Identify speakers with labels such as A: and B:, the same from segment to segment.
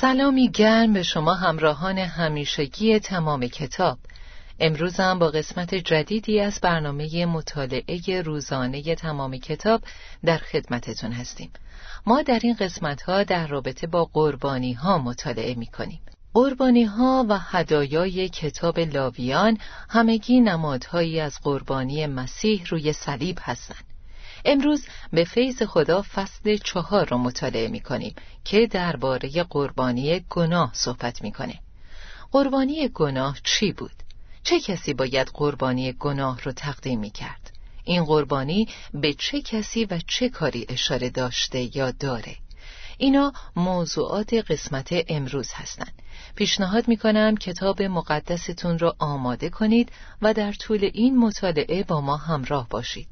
A: سلامی گرم به شما همراهان همیشگی تمام کتاب. امروز هم با قسمت جدیدی از برنامه مطالعه روزانه تمام کتاب در خدمتتون هستیم. ما در این قسمت ها در رابطه با قربانی ها مطالعه می کنیم قربانی ها و هدایای کتاب لاویان همگی نمادهایی از قربانی مسیح روی صلیب هستند. امروز به فیض خدا فصل چهار رو مطالعه می کنیم که درباره قربانی گناه صحبت می‌کنه. قربانی گناه چی بود؟ چه کسی باید قربانی گناه رو تقدیم می کرد؟ این قربانی به چه کسی و چه کاری اشاره داشته یا داره؟ اینا موضوعات قسمت امروز هستند. پیشنهاد می کنم کتاب مقدستون رو آماده کنید و در طول این مطالعه با ما همراه باشید.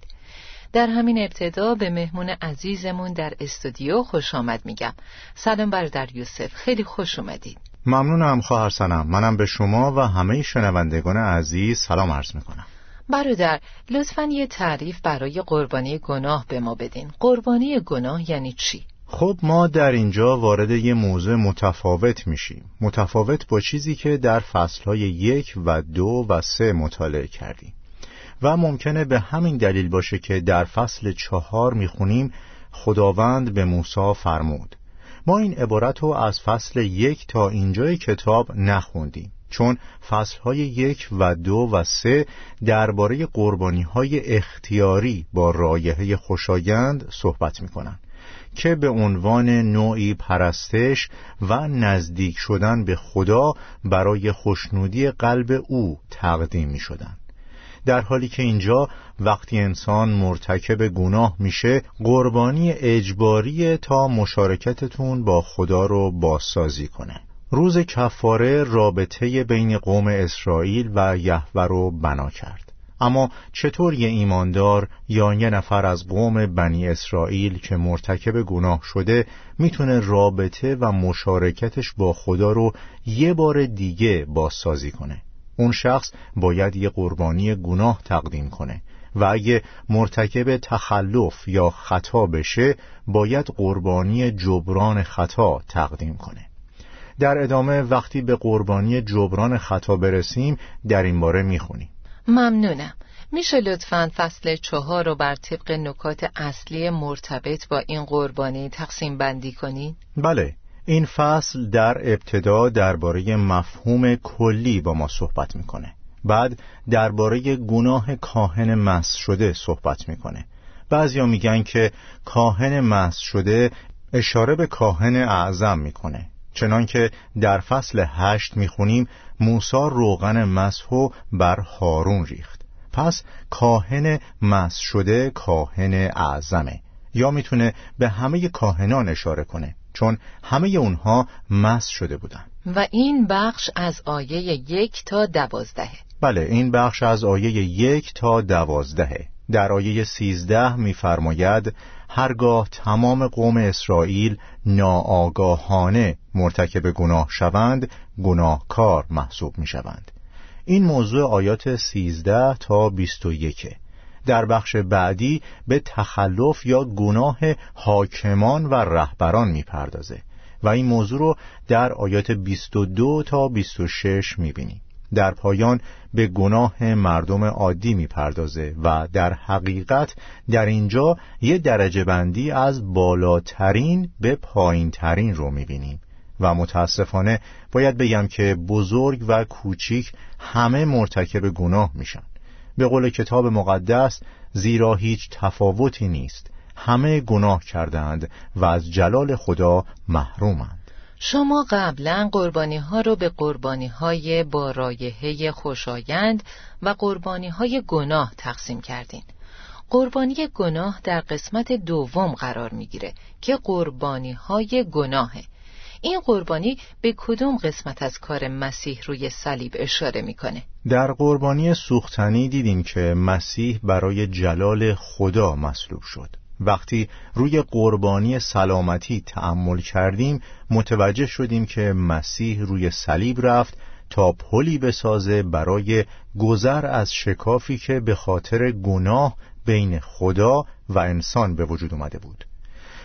A: در همین ابتدا به مهمون عزیزمون در استودیو خوش آمد میگم. سلام برادر یوسف. خیلی خوش اومدید.
B: ممنونم خواهر سنم. منم به شما و همه شنوندگان عزیز سلام عرض می‌کنم.
A: برادر لطفا یه تعریف برای قربانی گناه به ما بدین. قربانی گناه یعنی چی؟
B: خب ما در اینجا وارد یه موضوع متفاوت میشیم. متفاوت با چیزی که در فصلهای یک و دو و سه مطالعه کردیم. و ممکنه به همین دلیل باشه که در فصل چهار می‌خونیم خداوند به موسی فرمود ما این عبارت رو از فصل یک تا اینجای کتاب نخوندیم چون فصلهای یک و دو و سه درباره قربانی های اختیاری با رایحه خوشایند صحبت می‌کنن که به عنوان نوعی پرستش و نزدیک شدن به خدا برای خوشنودی قلب او تقدیم می شدن. در حالی که اینجا وقتی انسان مرتکب گناه میشه قربانی اجباری تا مشارکتتون با خدا رو بازسازی کنه. روز کفاره رابطه بین قوم اسرائیل و یهوه رو بنا کرد. اما چطور یه ایماندار یا یه نفر از قوم بنی اسرائیل که مرتکب گناه شده می‌تونه رابطه و مشارکتش با خدا رو یه بار دیگه بازسازی کنه؟ اون شخص باید یه قربانی گناه تقدیم کنه و اگه مرتکب تخلف یا خطا بشه باید قربانی جبران خطا تقدیم کنه. در ادامه وقتی به قربانی جبران خطا برسیم در این باره می‌خونیم.
A: ممنونم. میشه لطفا فصل چهار رو بر طبق نکات اصلی مرتبط با این قربانی تقسیم بندی کنین؟
B: بله. این فصل در ابتدا درباره مفهوم کلی با ما صحبت می‌کنه. بعد درباره گناه کاهن مس شده صحبت می‌کنه. بعضیا میگن که کاهن مس شده اشاره به کاهن اعظم می‌کنه. چنانکه در فصل هشت می‌خونیم موسا روغن مسحو بر هارون ریخت. پس کاهن مس شده کاهن اعظمه. یا می‌تونه به همه کاهنان اشاره کنه. چون همه اونها مس شده بودند
A: و این بخش از آیه یک تا دوازدهه
B: بله این بخش از آیه یک تا دوازدهه در آیه سیزده میفرماید هرگاه تمام قوم اسرائیل ناآگاهانه مرتکب گناه شوند گناهکار محسوب می شوند این موضوع آیات سیزده تا بیست و یکه. در بخش بعدی به تخلف یا گناه حاکمان و رهبران می‌پردازه. و این موضوع رو در آیات 22 تا 26 می‌بینیم. در پایان به گناه مردم عادی می‌پردازه و در حقیقت در اینجا یه درجه بندی از بالاترین به پایینترین رو می‌بینیم. و متاسفانه باید بگم که بزرگ و کوچیک همه مرتکب گناه میشن. به قول کتاب مقدس زیرا هیچ تفاوتی نیست. همه گناه کردند و از جلال خدا محرومند.
A: شما قبلا قربانی ها رو به قربانی های با رایحه خوشایند و قربانی های گناه تقسیم کردین. قربانی گناه در قسمت دوم قرار می‌گیره که قربانی های گناهه. این قربانی به کدوم قسمت از کار مسیح روی صلیب اشاره می‌کنه؟
B: در قربانی سوختنی دیدیم که مسیح برای جلال خدا مصلوب شد. وقتی روی قربانی سلامتی تأمل کردیم متوجه شدیم که مسیح روی صلیب رفت تا پلی بسازه برای گذر از شکافی که به خاطر گناه بین خدا و انسان به وجود اومده بود.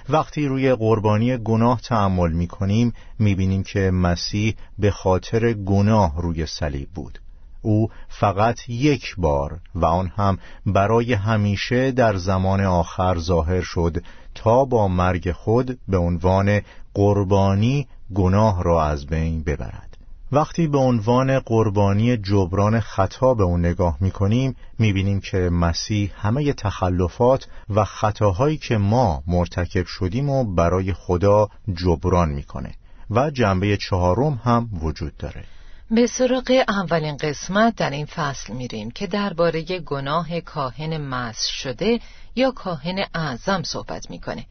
B: وقتی روی قربانی گناه تعمل می کنیم می بینیم که مسیح به خاطر گناه روی صلیب بود. او فقط یک بار و آن هم برای همیشه در زمان آخر ظاهر شد تا با مرگ خود به عنوان قربانی گناه را از بین ببرد. وقتی به عنوان قربانی جبران خطا به اون نگاه می‌کنیم می‌بینیم که مسیح همه تخلفات و خطاهایی که ما مرتکب شدیم و برای خدا جبران می‌کنه و جنبه چهارم هم وجود داره.
A: به سراغ اولین قسمت در این فصل میریم که درباره گناه کاهن مس شده یا کاهن اعظم صحبت می‌کنه.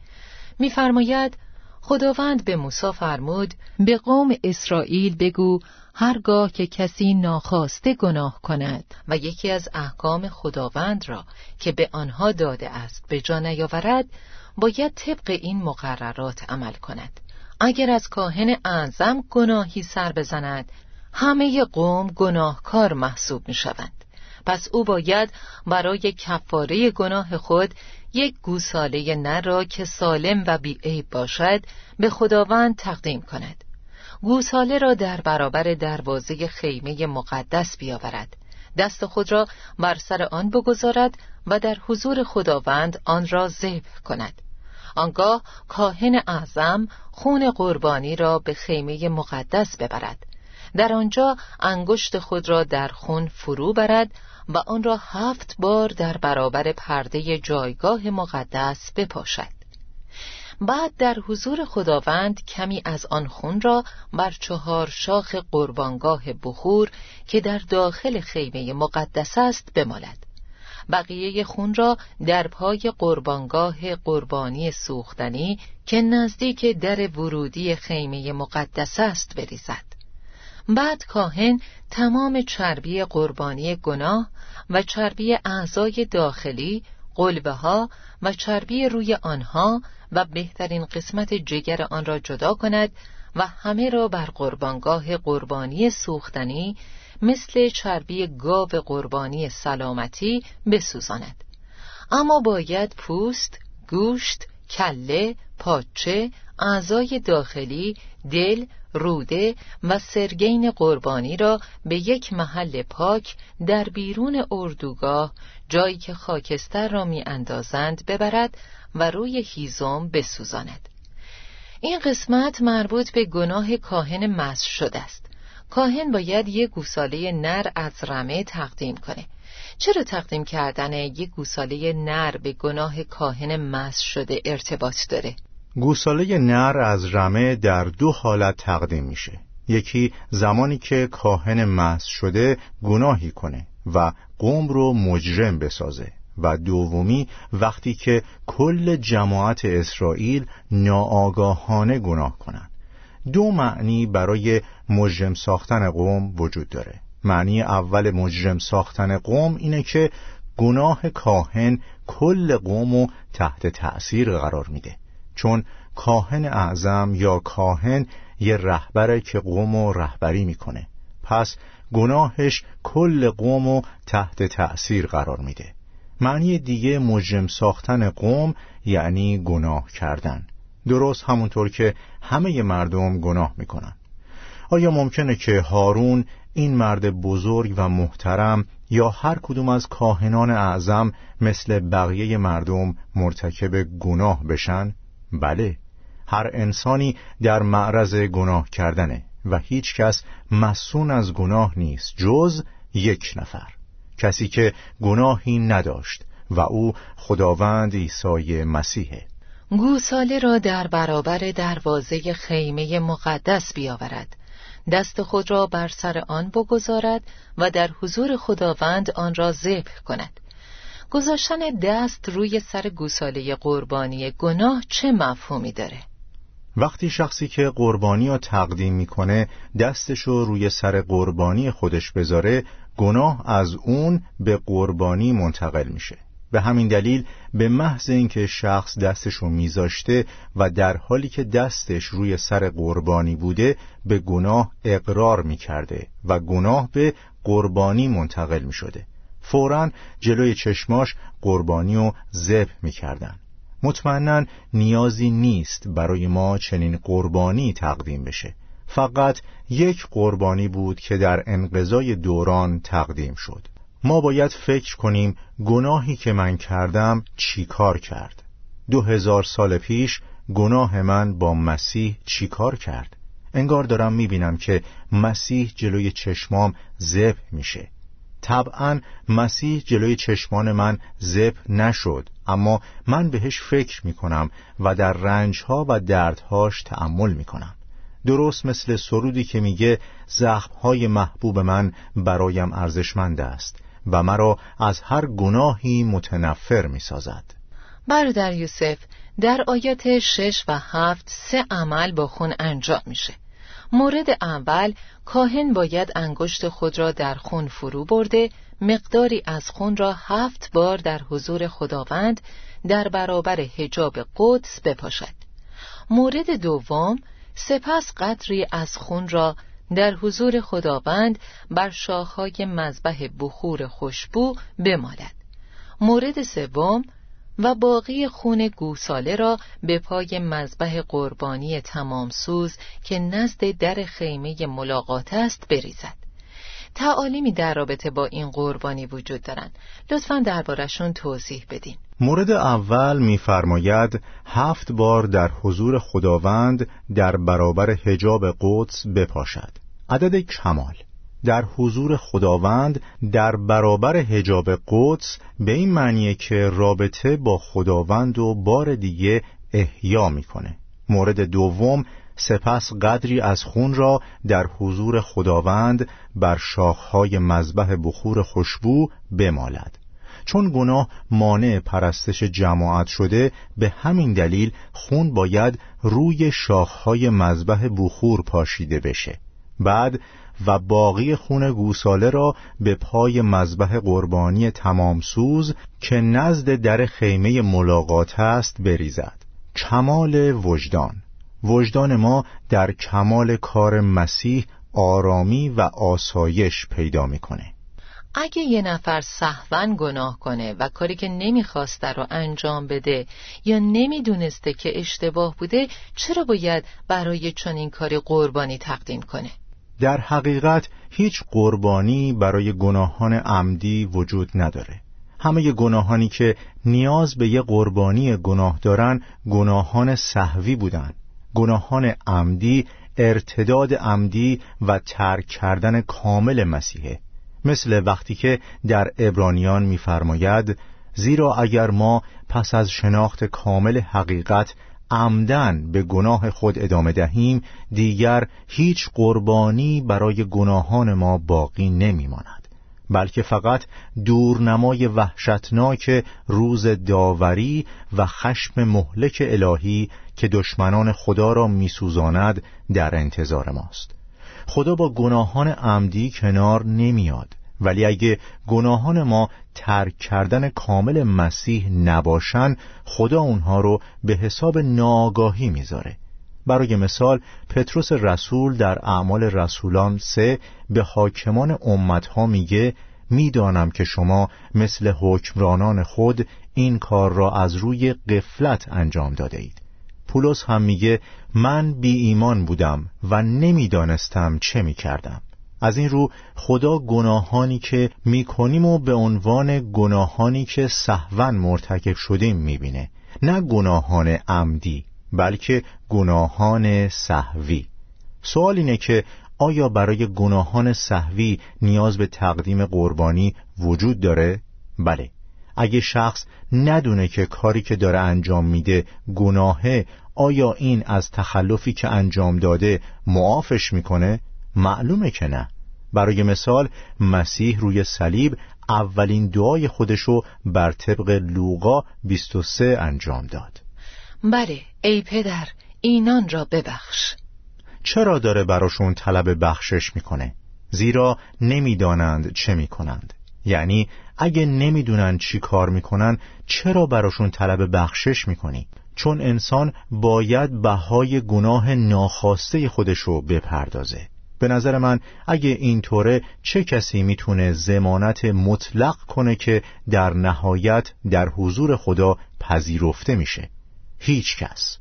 A: میفرماید خداوند به موسی فرمود به قوم اسرائیل بگو هرگاه که کسی ناخواسته گناه کند و یکی از احکام خداوند را که به آنها داده است به جا نیاورد باید طبق این مقررات عمل کند. اگر از کاهن اعظم گناهی سر بزند همه قوم گناهکار محسوب می شوند پس او باید برای کفاره گناه خود یک گوساله نر را که سالم و بیعیب باشد به خداوند تقدیم کند. گوساله را در برابر دروازه خیمه مقدس بیاورد. دست خود را بر سر آن بگذارد و در حضور خداوند آن را ذبح کند. آنگاه کاهن اعظم خون قربانی را به خیمه مقدس ببرد. در آنجا انگشت خود را در خون فرو برد و آن را هفت بار در برابر پرده جایگاه مقدس بپاشد. بعد در حضور خداوند کمی از آن خون را بر چهار شاخ قربانگاه بخور که در داخل خیمه مقدس است بمالد. بقیه خون را در پای قربانگاه قربانی سوختنی که نزدیک در ورودی خیمه مقدس است بریزد. بعد کاهن تمام چربی قربانی گناه و چربی اعضای داخلی قلبه ها و چربی روی آنها و بهترین قسمت جگر آن را جدا کند و همه را بر قربانگاه قربانی سوختنی مثل چربی گاو قربانی سلامتی بسوزاند. اما باید پوست، گوشت، کله، پاچه، اعضای داخلی، دل، روده و سرگین قربانی را به یک محل پاک در بیرون اردوگاه جایی که خاکستر را می اندازند ببرد و روی هیزم بسوزاند. این قسمت مربوط به گناه کاهن مس شده است. کاهن باید یک گوساله نر از رمه تقدیم کنه. چرا تقدیم کردن یک گوساله نر به گناه کاهن مس شده ارتباط داره؟
B: گوساله نر از رمه در دو حالت تقدیم میشه. یکی زمانی که کاهن مس شده گناهی کنه و قوم رو مجرم بسازه. و دومی وقتی که کل جماعت اسرائیل ناآگاهانه گناه کنند. دو معنی برای مجرم ساختن قوم وجود داره. معنی اول مجرم ساختن قوم اینه که گناه کاهن کل قوم رو تحت تأثیر قرار میده. چون کاهن اعظم یا کاهن یه رهبره که قوم رو رهبری می‌کنه. پس گناهش کل قوم رو تحت تأثیر قرار میده. معنی دیگه مجرم ساختن قوم یعنی گناه کردن. درست همونطور که همه مردم گناه می‌کنن. آیا ممکنه که هارون این مرد بزرگ و محترم یا هر کدوم از کاهنان اعظم مثل بقیه مردم مرتکب گناه بشن؟ بله هر انسانی در معرض گناه کردنه و هیچ کس مسون از گناه نیست جز یک نفر کسی که گناهی نداشت و او خداوند عیسی مسیحه.
A: گوساله را در برابر دروازه خیمه مقدس بیاورد. دست خود را بر سر آن بگذارد و در حضور خداوند آن را ذبح کند. گذاشتن دست روی سر گوساله قربانی گناه چه مفهومی داره؟
B: وقتی شخصی که قربانی را تقدیم می‌کنه دستشو روی سر قربانی خودش بذاره گناه از اون به قربانی منتقل میشه به همین دلیل به محض اینکه شخص دستشو میذاشته و در حالی که دستش روی سر قربانی بوده به گناه اقرار می‌کرده و گناه به قربانی منتقل می‌شده فورا جلوی چشماش قربانی و ذبح می‌کردن. مطمئنا نیازی نیست برای ما چنین قربانی تقدیم بشه. فقط یک قربانی بود که در انقضای دوران تقدیم شد. ما باید فکر کنیم گناهی که من کردم چی کار کرد. دو هزار سال پیش گناه من با مسیح چی کار کرد؟ انگار دارم می‌بینم که مسیح جلوی چشمام ذبح میشه. طبعا مسیح جلوی چشمان من ذبح نشد اما من بهش فکر می‌کنم و در رنجها و دردهاش تأمل می‌کنم. درست مثل سرودی که میگه زخمهای محبوب من برایم ارزشمند است و مرا از هر گناهی متنفر می‌سازد.
A: برادر یوسف در آیات شش و هفت سه عمل با خون انجام میشه. مورد اول کاهن باید انگشت خود را در خون فرو برده مقداری از خون را هفت بار در حضور خداوند در برابر حجاب قدس بپاشد. مورد دوم سپس قدری از خون را در حضور خداوند بر شاخهای مذبح بخور خوشبو بمالد. مورد سوم و باقی خون گوساله را به پای مذبح قربانی تمام سوز که نزد در خیمه ملاقات است بریزد. تعالیمی در رابطه با این قربانی وجود دارند. لطفا دربارشون توضیح بدین.
B: مورد اول میفرماید هفت بار در حضور خداوند در برابر حجاب قدس بپاشد. عدد کمال. در حضور خداوند در برابر حجاب قدس به این معنیه که رابطه با خداوند و بار دیگه احیا می‌کنه. مورد دوم سپس قدری از خون را در حضور خداوند بر شاخهای مذبح بخور خوشبو بمالد. چون گناه مانع پرستش جماعت شده به همین دلیل خون باید روی شاخهای مذبح بخور پاشیده بشه. بعد و باقی خون گوساله را به پای مذبح قربانی تمام سوز که نزد در خیمه ملاقات است بریزد. کمال وجدان. وجدان ما در کمال کار مسیح آرامی و آسایش پیدا می‌کنه.
A: اگه یه نفر صحون گناه کنه و کاری که نمی‌خواسته رو انجام بده یا نمی‌دونسته که اشتباه بوده چرا باید برای چنین کاری قربانی تقدیم کنه؟
B: در حقیقت هیچ قربانی برای گناهان عمدی وجود نداره. همه گناهانی که نیاز به یه قربانی گناه دارن گناهان صحوی بودن. گناهان عمدی ارتداد عمدی و ترک کردن کامل مسیحه. مثل وقتی که در ابرانیان می‌فرماید زیرا اگر ما پس از شناخت کامل حقیقت عمدن به گناه خود ادامه دهیم دیگر هیچ قربانی برای گناهان ما باقی نمیماند. بلکه فقط دورنمای وحشتناک روز داوری و خشم مهلک الهی که دشمنان خدا را میسوزاند در انتظار ماست. خدا با گناهان عمدی کنار نمیاد. ولی اگه گناهان ما ترک کردن کامل مسیح نباشن خدا اونها رو به حساب ناگاهی می‌ذاره. برای مثال پتروس رسول در اعمال رسولان سه به حاکمان امتها میگه می‌دانم که شما مثل حکمرانان خود این کار را از روی قفلت انجام داده اید پولس هم میگه من بی ایمان بودم و نمی‌دانستم چه می‌کردم. از این رو خدا گناهانی که می‌کنیم و به عنوان گناهانی که سهون مرتکب شدیم می‌بینه نه گناهان عمدی بلکه گناهان صحوی سوال اینه که آیا برای گناهان صحوی نیاز به تقدیم قربانی وجود داره؟ بله اگه شخص ندونه که کاری که داره انجام میده گناهه آیا این از تخلفی که انجام داده معافش می‌کنه؟ معلومه که نه. برای مثال مسیح روی صلیب اولین دعای خودشو بر طبق لوقا 23 انجام داد.
A: بله ای پدر اینان را ببخش.
B: چرا داره براشون طلب بخشش می‌کنه؟ زیرا نمی‌دانند چه می‌کنند. یعنی اگه نمی‌دونن چی کار می‌کنن چرا براشون طلب بخشش می‌کنی؟ چون انسان باید بهای گناه ناخواسته خودشو بپردازه. به نظر من اگه اینطوره چه کسی می‌تونه زمانت مطلق کنه که در نهایت در حضور خدا پذیرفته میشه؟ هیچ کس.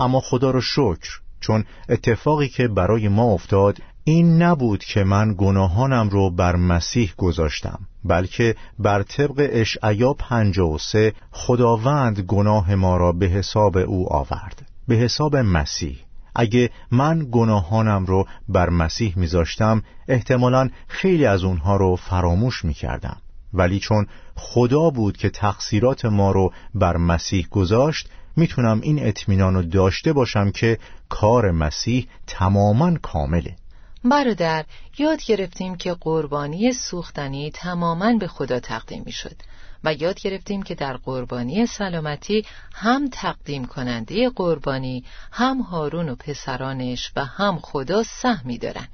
B: اما خدا رو شکر چون اتفاقی که برای ما افتاد این نبود که من گناهانم رو بر مسیح گذاشتم بلکه بر طبق اشعیا 53 خداوند گناه ما را به حساب او آورد به حساب مسیح. اگه من گناهانم رو بر مسیح میذاشتم احتمالا خیلی از اونها رو فراموش می‌کردم. ولی چون خدا بود که تقصیرات ما رو بر مسیح گذاشت می‌تونم این اطمینان رو داشته باشم که کار مسیح تماما کامله.
A: برادر یاد گرفتیم که قربانی سوختنی تماما به خدا تقدیم می شد و یاد گرفتیم که در قربانی سلامتی هم تقدیم کننده قربانی هم هارون و پسرانش و هم خدا سهمی دارن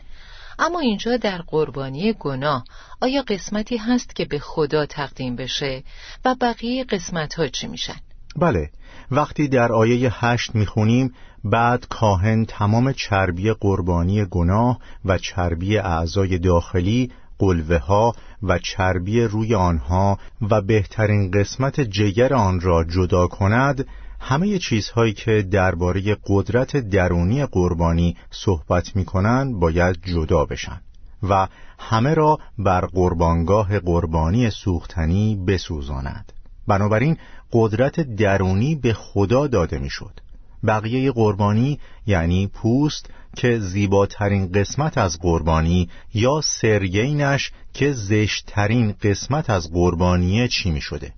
A: اما اینجا در قربانی گناه آیا قسمتی هست که به خدا تقدیم بشه و بقیه قسمت ها چی میشن؟
B: بله وقتی در آیه هشت می‌خونیم بعد کاهن تمام چربی قربانی گناه و چربی اعضای داخلی قلوه ها و چربی روی آنها و بهترین قسمت جگر آن را جدا کند همه چیزهایی که درباره قدرت درونی قربانی صحبت می کنند باید جدا بشن و همه را بر قربانگاه قربانی سوختنی بسوزاند بنابراین قدرت درونی به خدا داده می‌شد. بقیه قربانی یعنی پوست که زیباترین قسمت از قربانی یا سرگینش که زشتترین قسمت از قربانیه چی می شده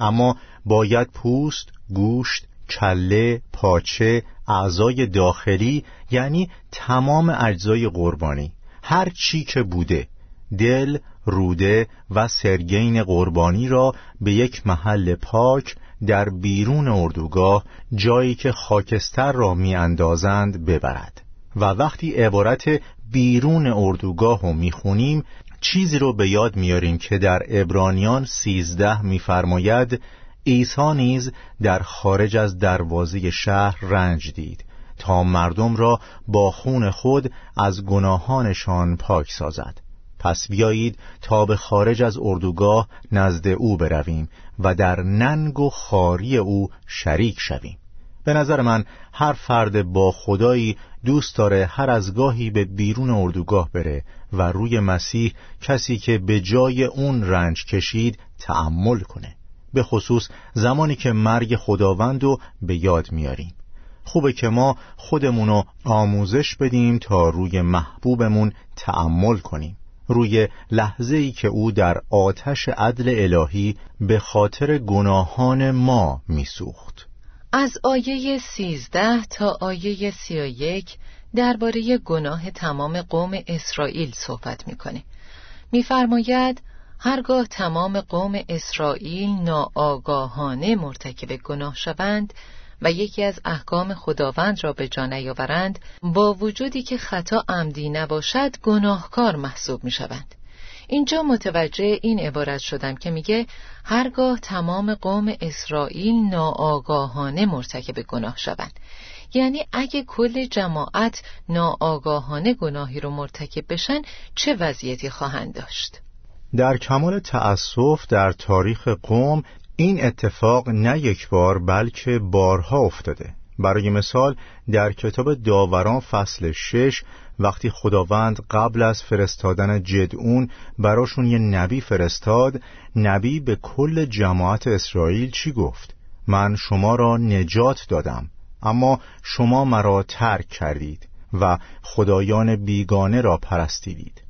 B: اما باید پوست، گوشت، کله، پاچه، اعضای داخلی یعنی تمام اجزای قربانی هر چی که بوده دل، روده و سرگین قربانی را به یک محل پاک در بیرون اردوگاه جایی که خاکستر را می اندازند ببرد. و وقتی عبارت بیرون اردوگاه رو می‌خونیم چیزی رو به یاد میاریم که در ابرانیان سیزده میفرماید عیسی نیز در خارج از دروازه شهر رنج دید تا مردم را با خون خود از گناهانشان پاک سازد. پس بیایید تا به خارج از اردوگاه نزد او برویم و در ننگ و خاری او شریک شویم. به نظر من هر فرد با خدایی دوست داره هر از گاهی به بیرون اردوگاه بره و روی مسیح کسی که به جای اون رنج کشید تعمل کنه. به خصوص زمانی که مرگ خداوند رو به یاد میاریم. خوبه که ما خودمونو آموزش بدیم تا روی محبوبمون تعمل کنیم. روی لحظه ای که او در آتش عدل الهی به خاطر گناهان ما میسوخت.
A: از آیه سیزده تا آیه سی و یک درباره گناه تمام قوم اسرائیل صحبت می‌کنه. میفرماید هرگاه تمام قوم اسرائیل ناآگاهانه مرتکب گناه شوند و یکی از احکام خداوند را به جا نیاورند با وجودی که خطا عمدی نباشد گناهکار محسوب می شوند اینجا متوجه این عبارت شدم که میگه هرگاه تمام قوم اسرائیل ناآگاهانه مرتکب گناه شوند. یعنی اگه کل جماعت ناآگاهانه گناهی رو مرتکب بشن چه وضعیتی خواهند داشت؟
B: در کمال تأسف در تاریخ قوم این اتفاق نه یک بار بلکه بارها افتاده برای مثال در کتاب داوران فصل شش وقتی خداوند قبل از فرستادن جدعون براشون یه نبی فرستاد نبی به کل جماعت اسرائیل چی گفت؟ من شما را نجات دادم اما شما مرا ترک کردید و خدایان بیگانه را پرستیدید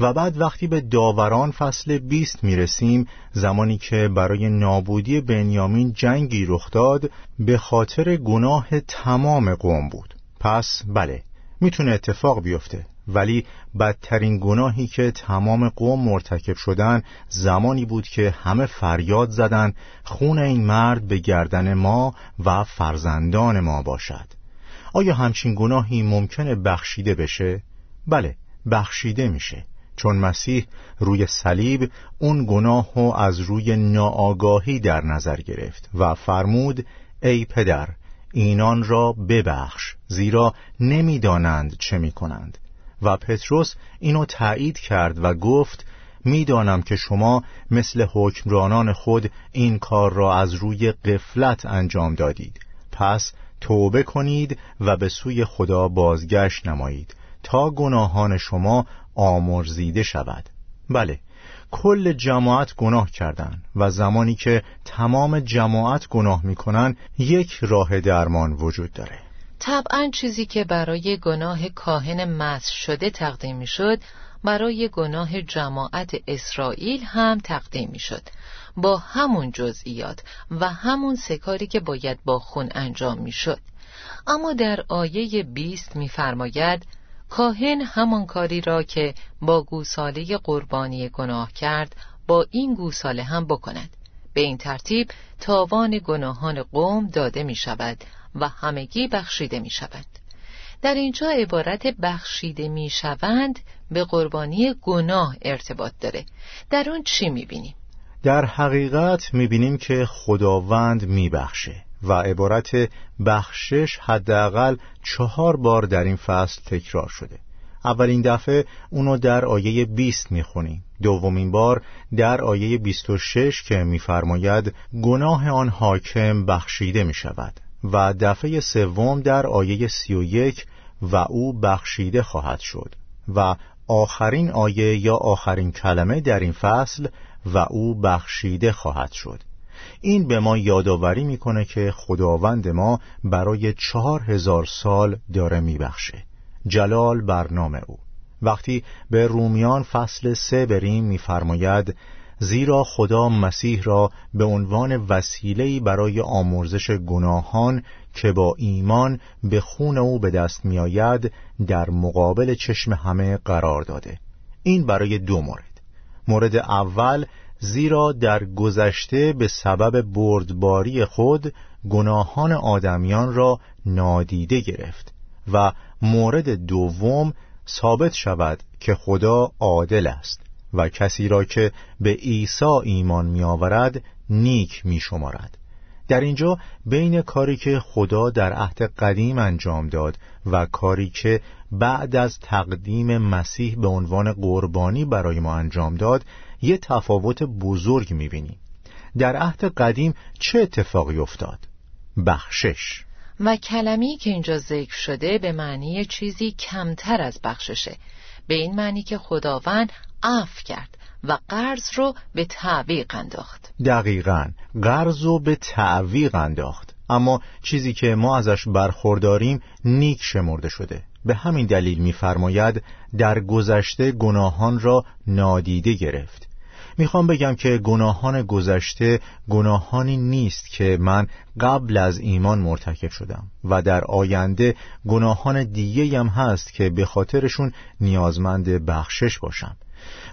B: و بعد وقتی به داوران فصل بیست می‌رسیم زمانی که برای نابودی بنیامین جنگی رخ داد به خاطر گناه تمام قوم بود. پس بله می‌تونه اتفاق بیفته ولی بدترین گناهی که تمام قوم مرتکب شدن زمانی بود که همه فریاد زدن خون این مرد به گردن ما و فرزندان ما باشد. آیا همچین گناهی ممکنه بخشیده بشه؟ بله بخشیده میشه. چون مسیح روی صلیب اون گناه و از روی ناآگاهی در نظر گرفت و فرمود ای پدر اینان را ببخش زیرا نمی‌دانند چه می‌کنند. و پتروس اینو تایید کرد و گفت می‌دانم که شما مثل حکمرانان خود این کار را از روی قفلت انجام دادید. پس توبه کنید و به سوی خدا بازگشت نمایید. تا گناهان شما آمرزیده شود. بله کل جماعت گناه کردند و زمانی که تمام جماعت گناه می‌کنن یک راه درمان وجود داره.
A: طبعا چیزی که برای گناه کاهن مس شده تقدیم می‌شد برای گناه جماعت اسرائیل هم تقدیم می‌شد. با همون جزئیات و همون سکاری که باید با خون انجام می‌شد. اما در آیه 20 میفرماید کاهن همان کاری را که با گوساله قربانی گناه کرد با این گوساله هم بکند. به این ترتیب تاوان گناهان قوم داده می شود و همگی بخشیده می شود. در اینجا عبارت بخشیده می شوند به قربانی گناه ارتباط داره. در اون چی می بینیم؟
B: در حقیقت می بینیم که خداوند می بخشه. و عبارت بخشش حداقل چهار بار در این فصل تکرار شده. اولین دفعه اونو در آیه 20 می‌خونیم. دومین بار در آیه 26 که میفرماید گناه آن حاکم بخشیده می شود و دفعه سوم در آیه 31 و او بخشیده خواهد شد و آخرین آیه یا آخرین کلمه در این فصل و او بخشیده خواهد شد. این به ما یادآوری می‌کنه که خداوند ما برای چهار هزار سال داره میبخشه. جلال برنامه او. وقتی به رومیان فصل سه بریم میفرماید زیرا خدا مسیح را به عنوان وسیله‌ای برای آمرزش گناهان که با ایمان به خون او به دست میآید در مقابل چشم همه قرار داده. این برای دو مورد. مورد اول زیرا در گذشته به سبب بردباری خود گناهان آدمیان را نادیده گرفت و مورد دوم ثابت شود که خدا عادل است و کسی را که به عیسی ایمان می آورد نیک می شمارد در اینجا بین کاری که خدا در عهد قدیم انجام داد و کاری که بعد از تقدیم مسیح به عنوان قربانی برای ما انجام داد یه تفاوت بزرگ می‌بینیم در عهد قدیم چه اتفاقی افتاد؟ بخشش.
A: و کلمی که اینجا ذکر شده به معنی چیزی کمتر از بخششه. به این معنی که خداوند عف کرد و قرض رو به تعویق انداخت.
B: دقیقا قرض رو به تعویق انداخت. اما چیزی که ما ازش برخورداریم نیک شمرده شده. به همین دلیل می‌فرماید در گذشته گناهان را نادیده گرفت. می‌خوام بگم که گناهان گذشته گناهانی نیست که من قبل از ایمان مرتکب شدم و در آینده گناهان دیگه هم هست که به خاطرشون نیازمند بخشش باشم.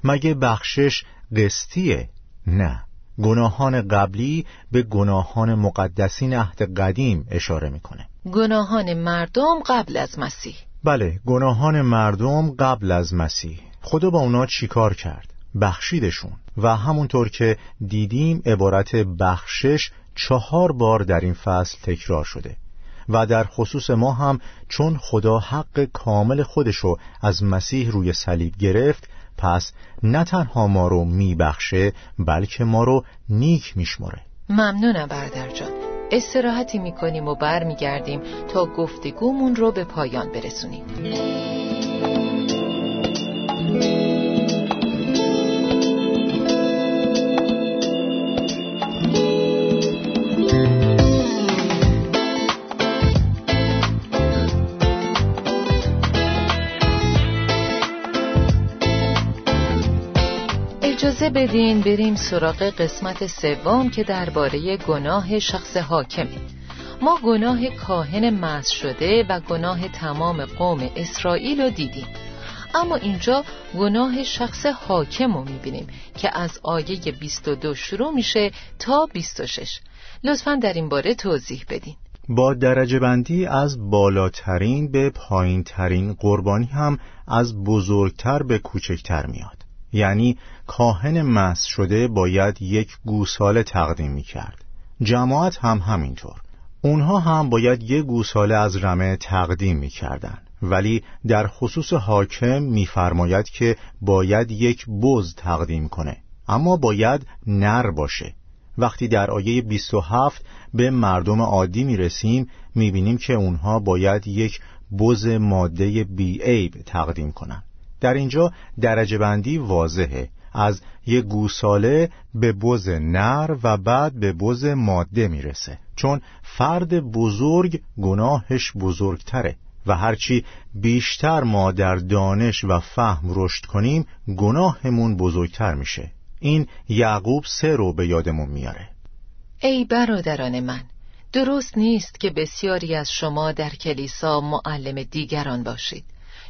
B: مگه بخشش قسطیه؟ نه. گناهان قبلی به گناهان مقدسین عهد قدیم اشاره می‌کنه.
A: گناهان مردم قبل از مسیح.
B: بله گناهان مردم قبل از مسیح. خدا با اونا چیکار کرد؟ بخشیدشون. و همونطور که دیدیم عبارت بخشش چهار بار در این فصل تکرار شده و در خصوص ما هم چون خدا حق کامل خودشو از مسیح روی صلیب گرفت پس نه تنها ما رو میبخشه بلکه ما رو نیک میشمره
A: ممنونم برادر جان. استراحتی می‌کنیم و برمیگردیم تا گفتگومون رو به پایان برسونیم. اجازه بدین بریم سراغ قسمت سوم که درباره گناه شخص حاکمه. ما گناه کاهن مس شده و گناه تمام قوم اسرائیل رو دیدیم. اما اینجا گناه شخص حاکم رو می‌بینیم که از آیه 22 شروع میشه تا 26 لطفا در این باره توضیح بدین.
B: با درجه بندی از بالاترین به پایینترین قربانی هم از بزرگتر به کوچکتر میاد. یعنی کاهن مس شده باید یک گوساله تقدیم می کرد جماعت هم همینطور اونها هم باید یک گوساله از رمه تقدیم می کردن. ولی در خصوص حاکم میفرماید که باید یک بز تقدیم کنه اما باید نر باشه وقتی در آیه 27 به مردم عادی می رسیم می بینیم که اونها باید یک بز ماده بی عیب تقدیم کنند. در اینجا درجه بندی واضحه. از یک گوساله به بز نر و بعد به بز ماده می‌رسه. چون فرد بزرگ گناهش بزرگتره و هرچی بیشتر ما در دانش و فهم رشد کنیم گناهمون بزرگتر میشه. این یعقوب سه رو به یادمون میاره.
A: ای برادران من درست نیست که بسیاری از شما در کلیسا معلم دیگران باشید.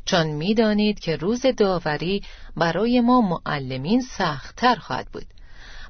A: چون می‌دانید که روز داوری برای ما معلمین سختتر خواهد بود.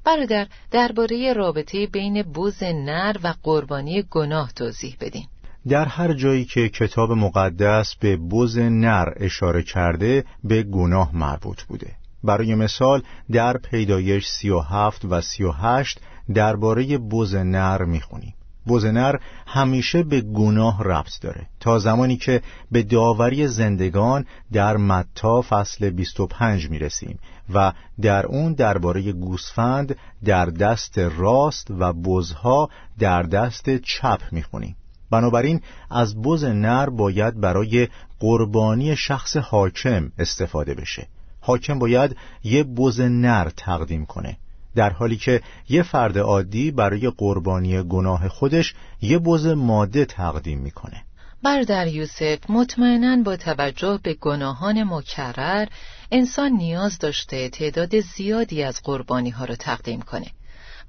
A: برادر درباره رابطه بین بوز نر و قربانی گناه توضیح بدین.
B: در هر جایی که کتاب مقدس به بز نر اشاره کرده به گناه مربوط بوده. برای مثال در پیدایش سی و هفت و سی و هشت درباره بز نر می‌خونیم. بزنر همیشه به گناه ربط داره. تا زمانی که به داوری زندگان در متا فصل 25 می‌رسیم و در اون درباره گوسفند در دست راست و بزها در دست چپ می‌خونیم. بنابراین از بز نر باید برای قربانی شخص حاکم استفاده بشه. حاکم باید یه بز نر تقدیم کنه. در حالی که یه فرد عادی برای قربانی گناه خودش یه بز ماده تقدیم می‌کنه.
A: بردر یوسف مطمئنا با توجه به گناهان مکرر انسان نیاز داشته تعداد زیادی از قربانی ها رو تقدیم کنه.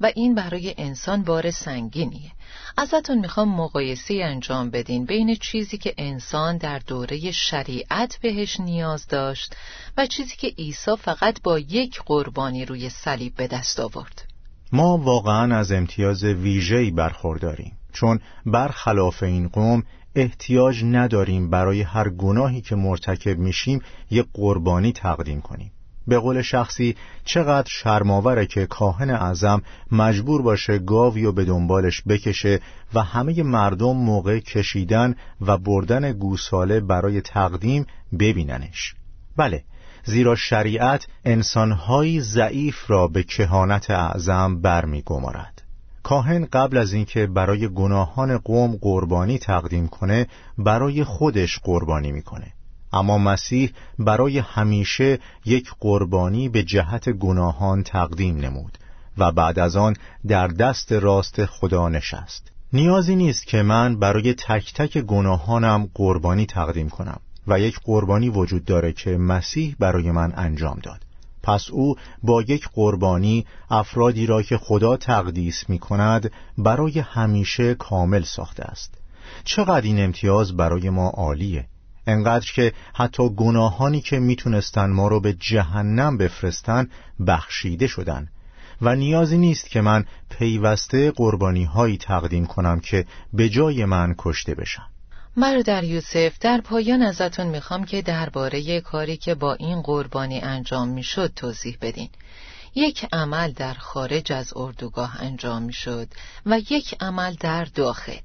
A: و این برای انسان بار سنگینیه. ازتون می‌خوام مقایسه انجام بدین بین چیزی که انسان در دوره شریعت بهش نیاز داشت و چیزی که عیسی فقط با یک قربانی روی صلیب به دست آورد.
B: ما واقعا از امتیاز ویژه‌ای برخورداریم چون برخلاف این قوم احتیاج نداریم برای هر گناهی که مرتکب میشیم یک قربانی تقدیم کنیم. به قول شخصی چقدر شرماوره که کاهن اعظم مجبور باشه گاوی و به دنبالش بکشه و همه مردم موقع کشیدن و بردن گوساله برای تقدیم ببیننش. بله زیرا شریعت انسانهایی ضعیف را به کهانت اعظم برمیگمارد. کاهن قبل از اینکه برای گناهان قوم قربانی تقدیم کنه برای خودش قربانی می‌کنه. اما مسیح برای همیشه یک قربانی به جهت گناهان تقدیم نمود و بعد از آن در دست راست خدا نشست. نیازی نیست که من برای تک تک گناهانم قربانی تقدیم کنم و یک قربانی وجود داره که مسیح برای من انجام داد. پس او با یک قربانی افرادی را که خدا تقدیس می کند برای همیشه کامل ساخته است. چقدر این امتیاز برای ما عالیه؟ انقدر که حتی گناهانی که می‌تونستن ما رو به جهنم بفرستن بخشیده شدن. و نیازی نیست که من پیوسته قربانی هایی تقدیم کنم که به جای من کشته بشن.
A: در یوسف در پایان ازتون می‌خوام که درباره کاری که با این قربانی انجام می‌شد توضیح بدین. یک عمل در خارج از اردوگاه انجام می‌شد و یک عمل در داخل.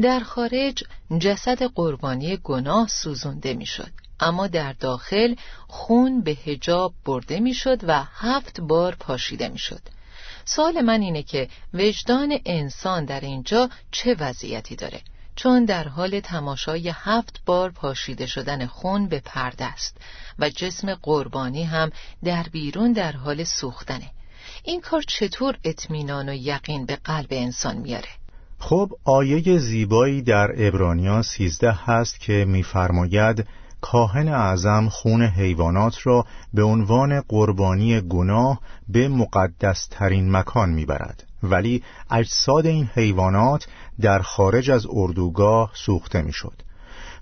A: در خارج جسد قربانی گناه سوزونده می‌شد. اما در داخل خون به هجاب برده می‌شد و هفت بار پاشیده می‌شد. سوال من اینه که وجدان انسان در اینجا چه وضعیتی داره؟ چون در حال تماشای هفت بار پاشیده شدن خون به پرده است و جسم قربانی هم در بیرون در حال سوختنه. این کار چطور اطمینان و یقین به قلب انسان میاره؟
B: خب آیه زیبایی در ابرانیان سیزده هست که میفرماید کاهن اعظم خون حیوانات را به عنوان قربانی گناه به مقدس ترین مکان می‌برد ولی اجساد این حیوانات در خارج از اردوگاه سوخته می‌شد.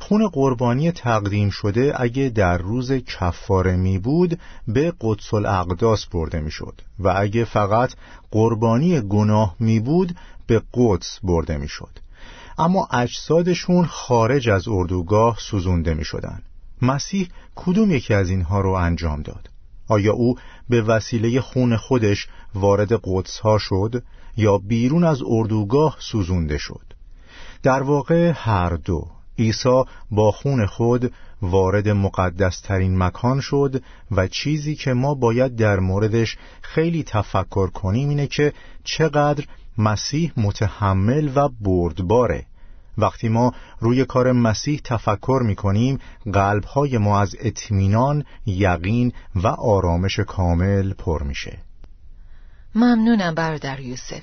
B: خون قربانی تقدیم شده اگه در روز کفاره می بود به قدس الاقداس برده می و اگه فقط قربانی گناه می بود به قدس برده می شد اما اجسادشون خارج از اردوگاه سوزونده می شدن. مسیح کدوم یکی از اینها رو انجام داد؟ آیا او به وسیله خون خودش وارد قدس ها شد یا بیرون از اردوگاه سوزونده شد؟ در واقع هر دو عیسی با خون خود وارد مقدس ترین مکان شد و چیزی که ما باید در موردش خیلی تفکر کنیم اینه که چقدر مسیح متحمل و بردباره. وقتی ما روی کار مسیح تفکر می کنیم قلبهای ما از اطمینان، یقین و آرامش کامل پر میشه.
A: ممنونم برادر یوسف.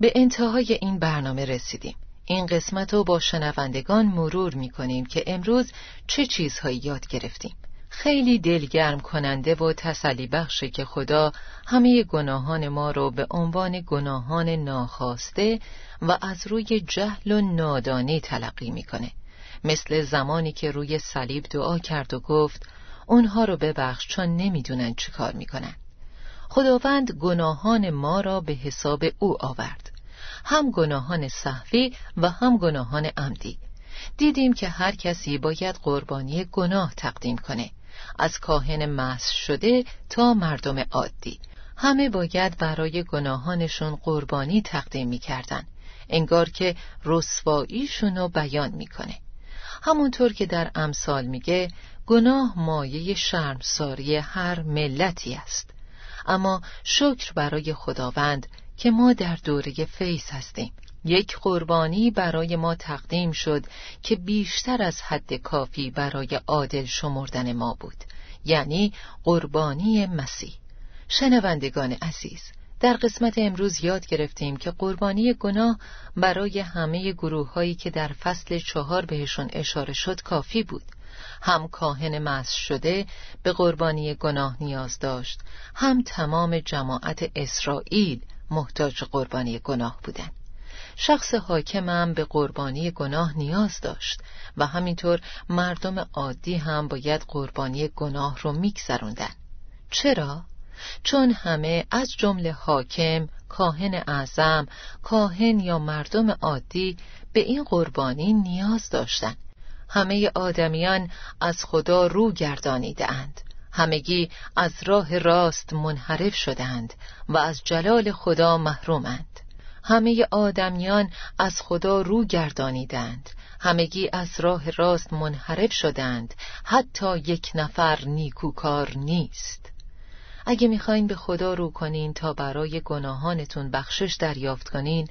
A: به انتهای این برنامه رسیدیم. این قسمت رو با شنوندگان مرور می کنیم که امروز چه چیزهایی یاد گرفتیم. خیلی دلگرم کننده و تسلی بخشه که خدا همه گناهان ما رو به عنوان گناهان ناخواسته و از روی جهل و نادانی تلقی می‌کنه. مثل زمانی که روی صلیب دعا کرد و گفت اونها رو ببخش چون نمی‌دونن چی کار می‌کنن. خداوند گناهان ما را به حساب او آورد. هم گناهان صحوی و هم گناهان عمدی. دیدیم که هر کسی باید قربانی گناه تقدیم کنه. از کاهن مس شده تا مردم عادی. همه باید برای گناهانشون قربانی تقدیم می‌کردن. انگار که رسواییشون رو بیان می‌کنه. همونطور که در امثال میگه گناه مایه شرمساری هر ملتی است. اما شکر برای خداوند که ما در دوره فیض هستیم. یک قربانی برای ما تقدیم شد که بیشتر از حد کافی برای عادل شمردن ما بود. یعنی قربانی مسیح. شنوندگان عزیز در قسمت امروز یاد گرفتیم که قربانی گناه برای همه گروه هایی که در فصل چهار بهشون اشاره شد کافی بود. هم کاهن مس شده به قربانی گناه نیاز داشت هم تمام جماعت اسرائیل محتاج قربانی گناه بودند. شخص حاکمم به قربانی گناه نیاز داشت و همینطور مردم عادی هم باید قربانی گناه رو میگذروندن چرا؟ چون همه از جمله حاکم، کاهن اعظم، کاهن یا مردم عادی به این قربانی نیاز داشتند. همه آدمیان از خدا رو گردانیده اند. همگی از راه راست منحرف شدند و از جلال خدا محرومند. همه آدمیان از خدا رو گردانیدند. همگی از راه راست منحرف شدند. حتی یک نفر نیکوکار نیست. اگه می‌خواین به خدا رو کنین تا برای گناهانتون بخشش دریافت کنین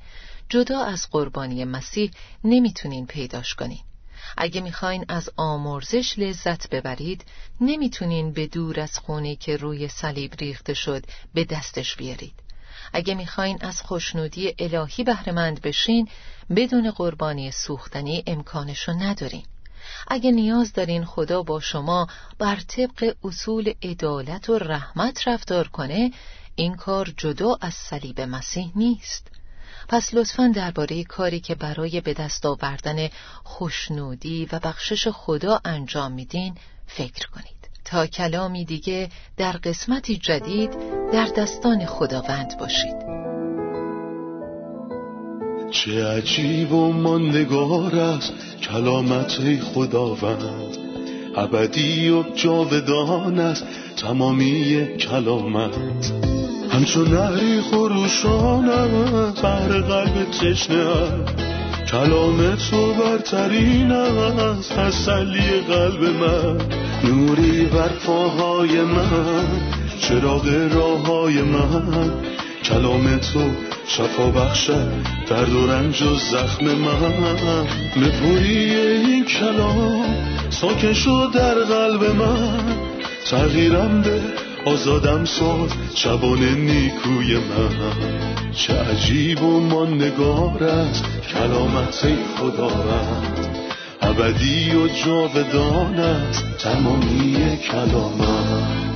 A: جدا از قربانی مسیح نمی‌تونین پیداش کنین. اگه می‌خواین از آمرزش لذت ببرید نمی‌تونین به دور از خونی که روی صلیب ریخته شد به دستش بیارید. اگه می‌خواین از خوشنودی الهی بهرهمند بشین بدون قربانی سوختنی امکانشو ندارین. اگه نیاز دارین خدا با شما بر طبق اصول عدالت و رحمت رفتار کنه این کار جدا از صلیب مسیح نیست. پس لطفا درباره کاری که برای به دست آوردن خوشنودی و بخشش خدا انجام میدین فکر کنید. تا کلامی دیگه در قسمتی جدید در دستان خداوند باشید.
C: چه عجیب و ماندگار است کلامت خداوند. ابدی و جاودان است تمامی کلامت. همچون نهری است بر قلب تشنه کلام تو برترین است تسلی قلب من. نوری بر پاهای من. چراغ راه های من. کلام تو شفا بخشد درد و رنج و زخم من. نپوری این کلام ساکن شد در قلب من. تغییرم به آزادم ساز شبان نیکوی من. چه عجیب و ما نگار کلامت خدا رد ابدی و جاودان است تمامی کلامت